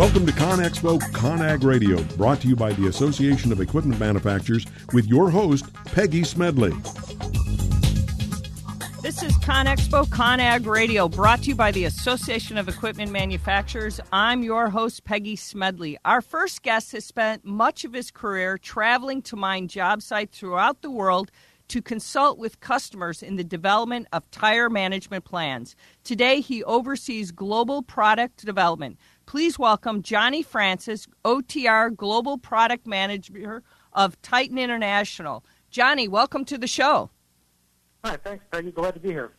Welcome to ConExpo ConAg Radio, brought to you by the Association of Equipment Manufacturers with your host, Peggy Smedley. This is ConExpo ConAg Radio, brought to you by the Association of Equipment Manufacturers. I'm your host, Peggy Smedley. Our first guest has spent much of his career traveling to mine job sites throughout the world to consult with customers in the development of tire management plans. Today, he oversees global product development. Please welcome Johnny Francis, OTR Global Product Manager of Titan International. Johnny, welcome to the show. Hi, thanks, Peggy. Glad to be here.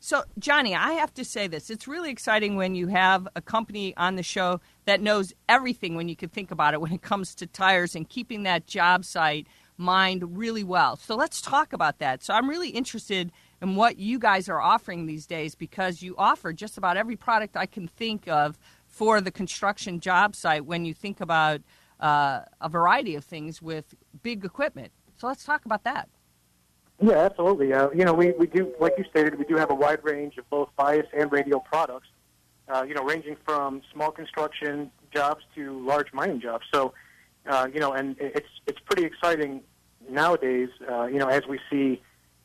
So, Johnny, I have to say this. It's really exciting when you have a company on the show that knows everything when you can think about it when it comes to tires and keeping that job site mind really well. So, let's talk about that. So, I'm really interested in what you guys are offering these days because you offer just about every product I can think of for the construction job site when you think about uh, a variety of things with big equipment. So let's talk about that. Yeah, absolutely. Uh, you know, we, we do, like you stated, we do have a wide range of both bias and radial products, uh, you know, ranging from small construction jobs to large mining jobs. So, uh, you know, and it's, it's pretty exciting nowadays, uh, you know, as we see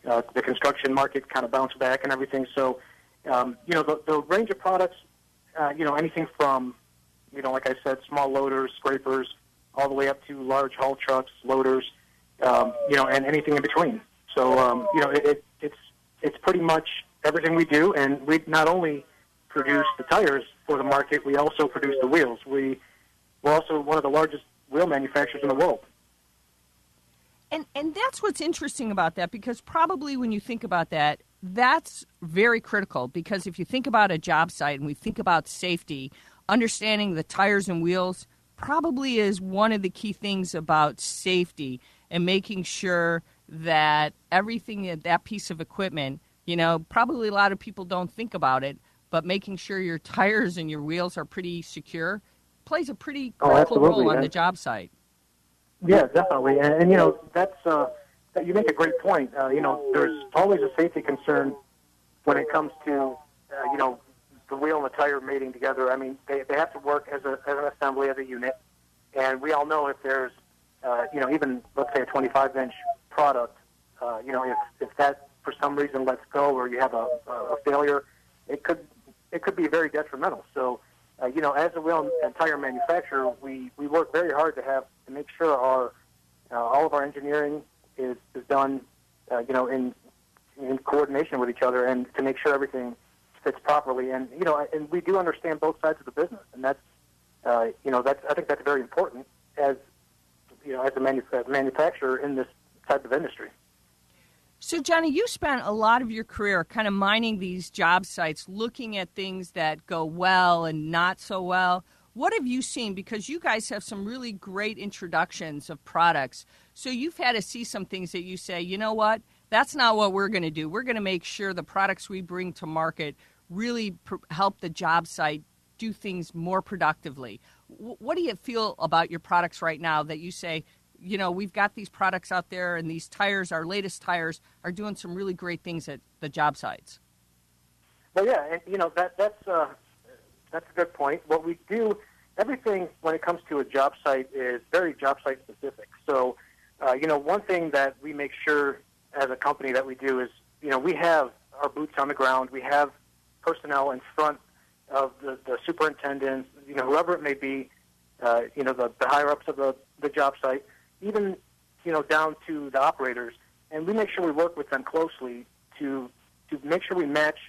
uh, the construction market kind of bounce back and everything. So, um, you know, the, the range of products uh, you know, anything from, you know, like I said, small loaders, scrapers, all the way up to large haul trucks, loaders, um, you know, and anything in between. So, um, you know, it, it, it's it's pretty much everything we do, and we not only produce the tires for the market, we also produce the wheels. We we're also one of the largest wheel manufacturers in the world. And and that's what's interesting about that because probably when you think about that, that's very critical because if you think about a job site and we think about safety, understanding the tires and wheels probably is one of the key things about safety and making sure that everything that piece of equipment, you know, probably a lot of people don't think about it, but making sure your tires and your wheels are pretty secure plays a pretty oh, critical oh, role on the job site. Yeah, definitely. And, and you know, that's uh, you make a great point. Uh, you know, there's always a safety concern when it comes to, uh, you know, the wheel and the tire mating together. I mean, they, they have to work as, a, as an assembly, as a unit. And we all know if there's, uh, you know, even, let's say, a 25 inch product, uh, you know, if, if that for some reason lets go or you have a, a failure, it could, it could be very detrimental. So, uh, you know, as a wheel and tire manufacturer, we, we work very hard to have to make sure our uh, all of our engineering is, is done, uh, you know, in in coordination with each other and to make sure everything fits properly. And you know, and we do understand both sides of the business, and that's uh, you know, that's I think that's very important as you know, as a manu- as manufacturer in this type of industry. So, Johnny, you spent a lot of your career kind of mining these job sites, looking at things that go well and not so well. What have you seen? Because you guys have some really great introductions of products. So you've had to see some things that you say, you know what? That's not what we're going to do. We're going to make sure the products we bring to market really pr- help the job site do things more productively. W- what do you feel about your products right now that you say, you know, we've got these products out there and these tires, our latest tires, are doing some really great things at the job sites? Well, yeah, you know, that, that's, uh, that's a good point. What we do, everything when it comes to a job site is very job site specific. So, uh, you know, one thing that we make sure as a company that we do is, you know, we have our boots on the ground. We have personnel in front of the, the superintendents, you know, whoever it may be, uh, you know, the, the higher ups of the, the job site, even, you know, down to the operators. And we make sure we work with them closely to, to make sure we match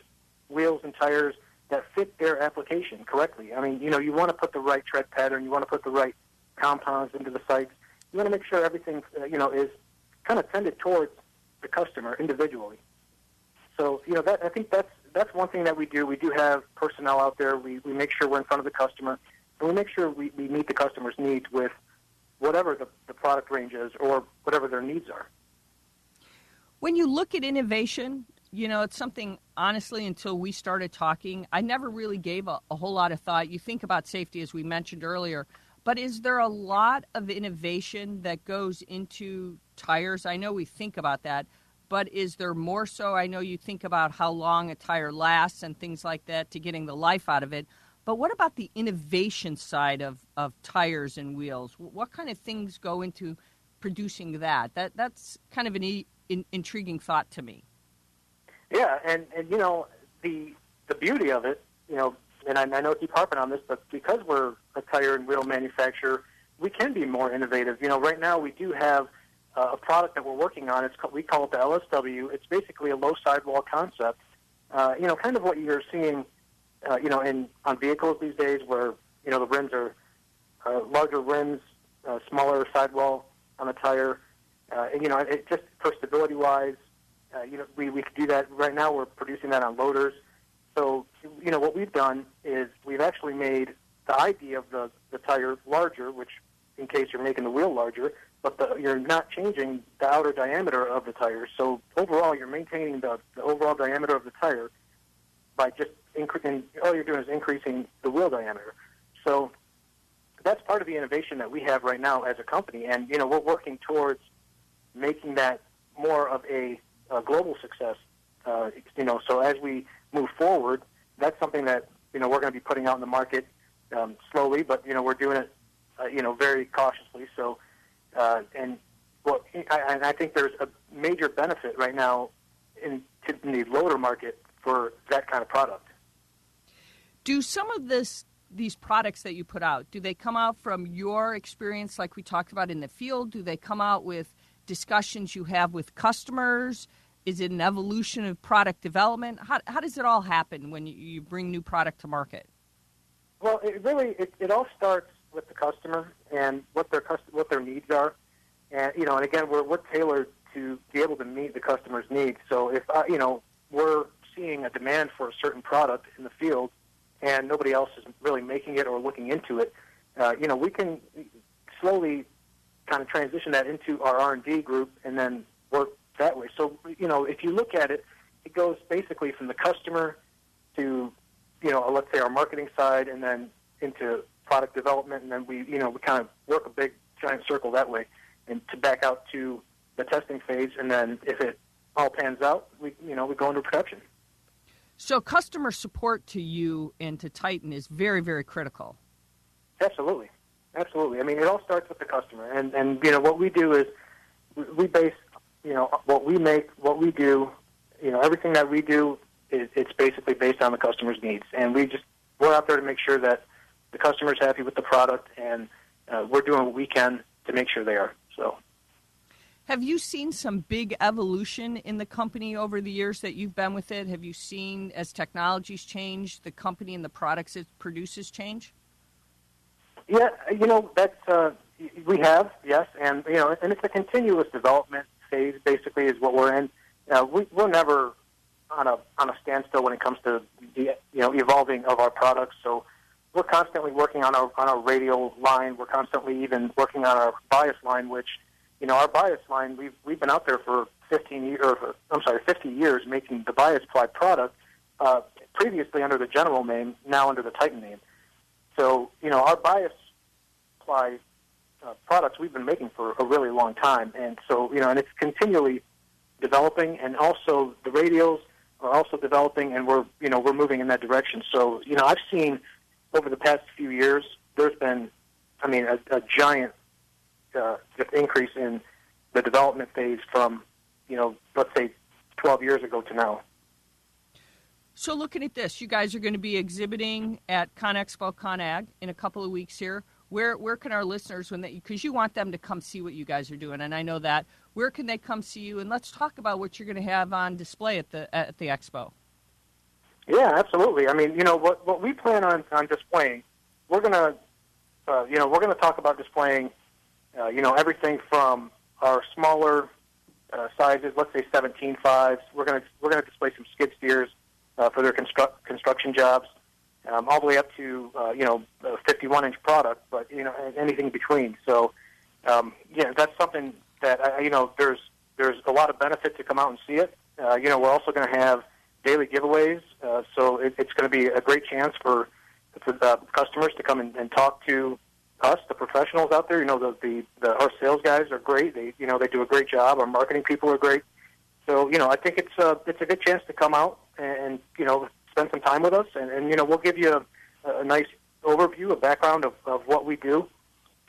wheels and tires that fit their application correctly. I mean, you know, you want to put the right tread pattern, you want to put the right compounds into the sites. You want to make sure everything, uh, you know, is kind of tended towards the customer individually. So, you know, that I think that's that's one thing that we do. We do have personnel out there. We, we make sure we're in front of the customer, and we make sure we, we meet the customer's needs with whatever the, the product range is or whatever their needs are. When you look at innovation, you know, it's something, honestly, until we started talking, I never really gave a, a, whole lot of thought. You think about safety, as we mentioned earlier, but is there a lot of innovation that goes into tires? I know we think about that, but is there more so? I know you think about how long a tire lasts and things like that to getting the life out of it. But what about the innovation side of, of tires and wheels? What kind of things go into producing that? That that's kind of an in, intriguing thought to me. Yeah, and and you know the the beauty of it, you know, and I, I know I keep harping on this, but because we're a tire and wheel manufacturer, we can be more innovative. You know, right now we do have uh, a product that we're working on. It's called, we call it the LSW. It's basically a low sidewall concept. Uh, you know, kind of what you're seeing, uh, you know, in on vehicles these days, where you know the rims are uh, larger rims, uh, smaller sidewall on the tire. Uh, and, you know, it just for stability wise, uh, you know, we we could do that. Right now, we're producing that on loaders. So, you know, what we've done is we've actually made the ID of the the tire larger, which in case you're making the wheel larger, but the, you're not changing the outer diameter of the tire. So overall, you're maintaining the, the overall diameter of the tire by just increasing. All you're doing is increasing the wheel diameter. So that's part of the innovation that we have right now as a company, and you know we're working towards making that more of a, a global success. Uh, you know, so as we move forward, that's something that you know we're going to be putting out in the market um, slowly, but you know we're doing it uh, you know very cautiously. So uh, and well, I, I think there's a major benefit right now in, in the loader market for that kind of product. Do some of this these products that you put out do they come out from your experience like we talked about in the field do they come out with discussions you have with customers is it an evolution of product development? How, how does it all happen when you, you bring new product to market? Well it really it, it all starts with the customer and what their what their needs are, and you know, and again, we're we're tailored to be able to meet the customer's needs. So if uh, you know we're seeing a demand for a certain product in the field, and nobody else is really making it or looking into it, uh, you know, we can slowly kind of transition that into our R and D group, and then that way. So you know, if you look at it, it goes basically from the customer to you know, let's say our marketing side, and then into product development, and then we, you know, we kind of work a big giant circle that way, and to back out to the testing phase, and then if it all pans out, we, you know, we go into production. So customer support to you and to Titan is very, very critical. Absolutely, absolutely. I mean, it all starts with the customer, and and you know what we do is we base, you know, what we make, what we do, you know, everything that we do is it's basically based on the customer's needs, and we just we're out there to make sure that the customer's happy with the product, and uh, we're doing what we can to make sure they are. So. Have you seen some big evolution in the company over the years that you've been with it? Have you seen, as technologies change, the company and the products it produces change? Yeah, you know that's uh, we have yes, and you know, and it's a continuous development phase. Basically, is what we're in. Uh, we, we're never on a on a standstill when it comes to the you know evolving of our products. So we're constantly working on our on our radial line. We're constantly even working on our bias line, which you know our bias line we've we've been out there for 15 years. Or, I'm sorry, 50 years making the bias ply product. Uh, previously under the general name, now under the Titan name. So you know our bias ply uh, products we've been making for a really long time, and so you know, and it's continually developing, and also the radials are also developing, and we're you know we're moving in that direction. So you know I've seen over the past few years, there's been, I mean, a, a giant uh, increase in the development phase from, you know, let's say 12 years ago to now. So, looking at this, you guys are going to be exhibiting at ConExpo ConAg in a couple of weeks here. Where where can our listeners, when they, because you want them to come see what you guys are doing, and I know that. Where can they come see you? And let's talk about what you're going to have on display at the at the expo. Yeah, absolutely. I mean, you know, what what we plan on on displaying, we're gonna, uh, you know, we're gonna talk about displaying, uh, you know, everything from our smaller uh, sizes, let's say 17 fives. We're gonna we're gonna display some skid steers uh, for their construct construction jobs, um, all the way up to uh, you know a 51 inch product, but you know anything in between. So, um, yeah, that's something that uh, you know there's there's a lot of benefit to come out and see it. Uh, you know, we're also going to have daily giveaways. Uh, so it, it's going to be a great chance for, for uh, customers to come and, and talk to us, the professionals out there. You know, the, the, the our sales guys are great. They you know they do a great job. Our marketing people are great. So you know, I think it's a it's a good chance to come out and you know spend some time with us, and, and you know we'll give you a, a nice overview, a background of, of what we do,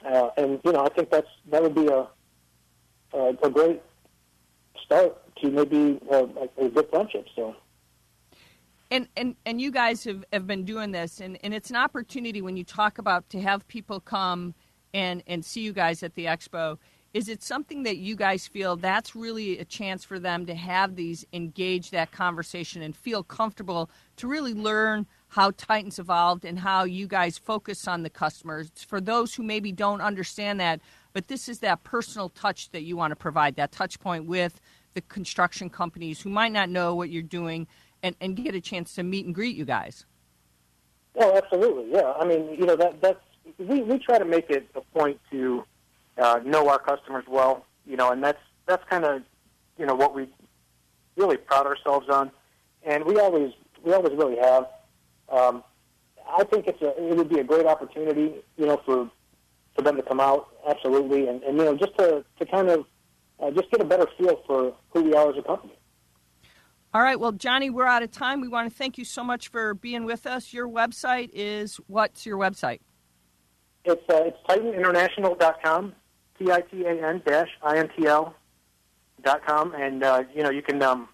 uh, and you know I think that's that would be a a, a great start to maybe a, a good friendship. So and and and you guys have, have been doing this and, and it's an opportunity when you talk about to have people come and and see you guys at the expo is it something that you guys feel that's really a chance for them to have these engage that conversation and feel comfortable to really learn how Titan's evolved and how you guys focus on the customers for those who maybe don't understand that but this is that personal touch that you want to provide that touch point with the construction companies who might not know what you're doing and, and get a chance to meet and greet you guys. Oh, absolutely. Yeah. I mean, you know, that that's we, we try to make it a point to uh, know our customers well, you know, and that's that's kind of you know what we really proud ourselves on, and we always we always really have. Um, I think it's a it would be a great opportunity, you know, for for them to come out, absolutely, and, and you know, just to to kind of uh, just get a better feel for who we are as a company. All right. Well, Johnny, we're out of time. We want to thank you so much for being with us. Your website is what's your website? It's uh, it's TitanInternational.com, T I T A N dash I N T L dot com, and uh, you know you can um,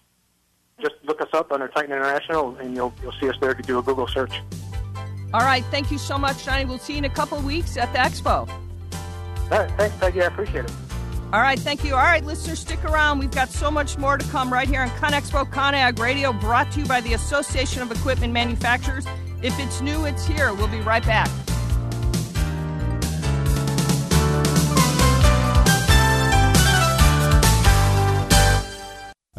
just look us up under Titan International, and you'll you'll see us there if you do a Google search. All right. Thank you so much, Johnny. We'll see you in a couple weeks at the expo. All right. Thanks, Peggy. I appreciate it. All right, thank you. All right, listeners, stick around. We've got so much more to come right here on ConExpo ConAg Radio, brought to you by the Association of Equipment Manufacturers. If it's new, it's here. We'll be right back.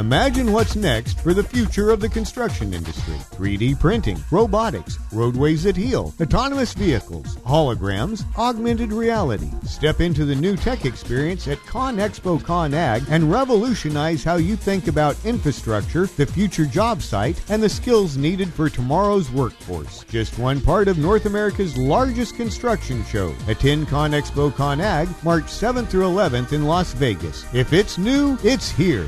Imagine what's next for the future of the construction industry 3D printing, robotics, roadways that heal, autonomous vehicles, holograms, augmented reality. Step into the new tech experience at ConExpo ConAg and revolutionize how you think about infrastructure, the future job site, and the skills needed for tomorrow's workforce. Just one part of North America's largest construction show. Attend ConExpo ConAg March 7th through 11th in Las Vegas. If it's new, it's here.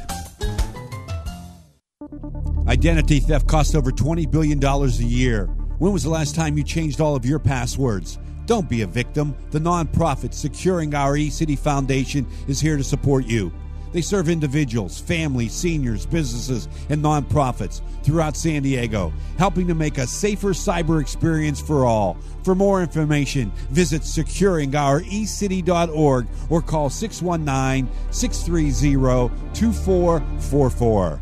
Identity theft costs over $20 billion a year. When was the last time you changed all of your passwords? Don't be a victim. The nonprofit Securing Our eCity Foundation is here to support you. They serve individuals, families, seniors, businesses, and nonprofits throughout San Diego, helping to make a safer cyber experience for all. For more information, visit securingourecity.org or call 619 630 2444.